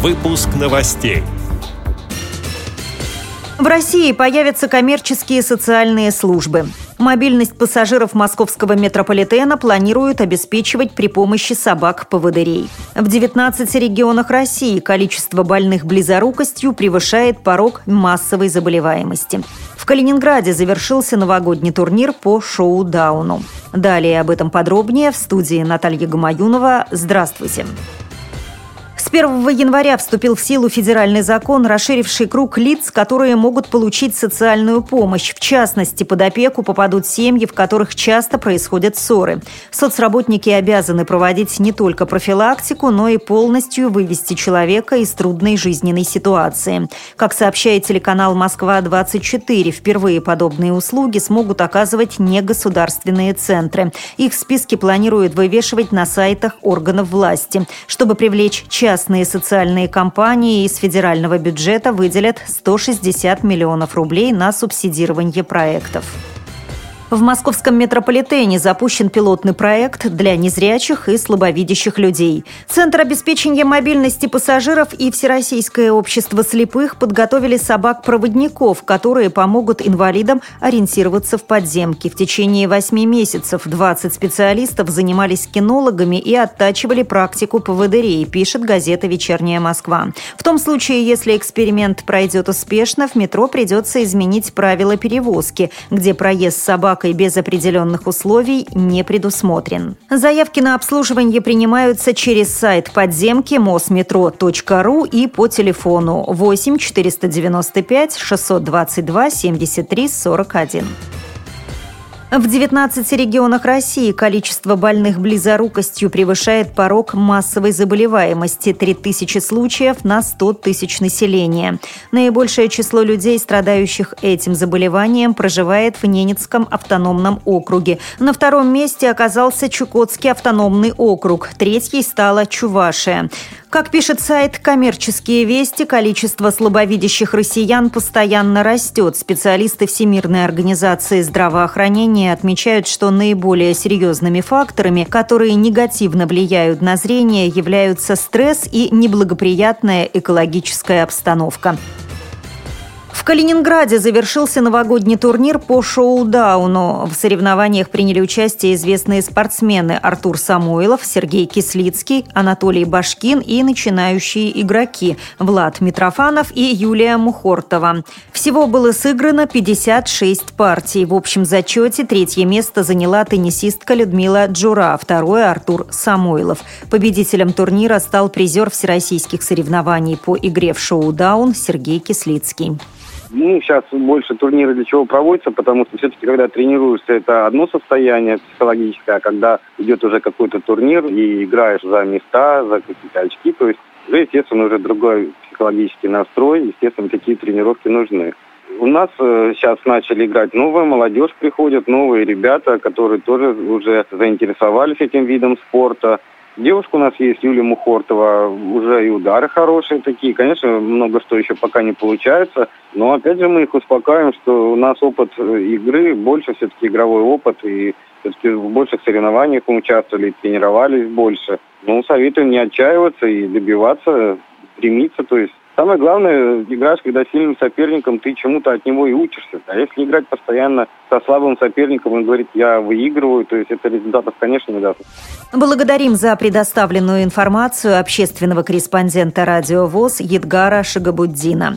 Выпуск новостей. В России появятся коммерческие социальные службы. Мобильность пассажиров московского метрополитена планируют обеспечивать при помощи собак-поводырей. В 19 регионах России количество больных близорукостью превышает порог массовой заболеваемости. В Калининграде завершился новогодний турнир по шоу-дауну. Далее об этом подробнее в студии Наталья Гамаюнова. Здравствуйте. Здравствуйте. С 1 января вступил в силу федеральный закон, расширивший круг лиц, которые могут получить социальную помощь. В частности, под опеку попадут семьи, в которых часто происходят ссоры. Соцработники обязаны проводить не только профилактику, но и полностью вывести человека из трудной жизненной ситуации. Как сообщает телеканал «Москва-24», впервые подобные услуги смогут оказывать негосударственные центры. Их списки планируют вывешивать на сайтах органов власти, чтобы привлечь часто частные социальные компании из федерального бюджета выделят 160 миллионов рублей на субсидирование проектов. В московском метрополитене запущен пилотный проект для незрячих и слабовидящих людей. Центр обеспечения мобильности пассажиров и Всероссийское общество слепых подготовили собак-проводников, которые помогут инвалидам ориентироваться в подземке. В течение восьми месяцев 20 специалистов занимались кинологами и оттачивали практику поводырей, пишет газета «Вечерняя Москва». В том случае, если эксперимент пройдет успешно, в метро придется изменить правила перевозки, где проезд собак собакой без определенных условий не предусмотрен. Заявки на обслуживание принимаются через сайт подземки мосметро.ру и по телефону 8 495 622 73 41. В 19 регионах России количество больных близорукостью превышает порог массовой заболеваемости – 3000 случаев на 100 тысяч населения. Наибольшее число людей, страдающих этим заболеванием, проживает в Ненецком автономном округе. На втором месте оказался Чукотский автономный округ, третьей стала Чувашия. Как пишет сайт «Коммерческие вести», количество слабовидящих россиян постоянно растет. Специалисты Всемирной организации здравоохранения отмечают, что наиболее серьезными факторами, которые негативно влияют на зрение, являются стресс и неблагоприятная экологическая обстановка. Калининграде завершился новогодний турнир по шоу-дауну. В соревнованиях приняли участие известные спортсмены Артур Самойлов, Сергей Кислицкий, Анатолий Башкин и начинающие игроки Влад Митрофанов и Юлия Мухортова. Всего было сыграно 56 партий. В общем зачете третье место заняла теннисистка Людмила Джура, второе – Артур Самойлов. Победителем турнира стал призер всероссийских соревнований по игре в шоу-даун Сергей Кислицкий. Ну, сейчас больше турниры для чего проводятся, потому что все-таки, когда тренируешься, это одно состояние психологическое, а когда идет уже какой-то турнир и играешь за места, за какие-то очки, то есть уже, естественно, уже другой психологический настрой, естественно, такие тренировки нужны. У нас э, сейчас начали играть новая молодежь, приходят новые ребята, которые тоже уже заинтересовались этим видом спорта. Девушка у нас есть, Юлия Мухортова, уже и удары хорошие такие. Конечно, много что еще пока не получается, но опять же мы их успокаиваем, что у нас опыт э, игры, больше все-таки игровой опыт, и все-таки в больших соревнованиях мы участвовали, тренировались больше. Ну, советую не отчаиваться и добиваться, стремиться, то есть Самое главное, играешь, когда сильным соперником, ты чему-то от него и учишься. А если играть постоянно со слабым соперником, он говорит, я выигрываю, то есть это результатов, конечно, не даст. Благодарим за предоставленную информацию общественного корреспондента «Радио ВОЗ» Едгара Шагабуддина.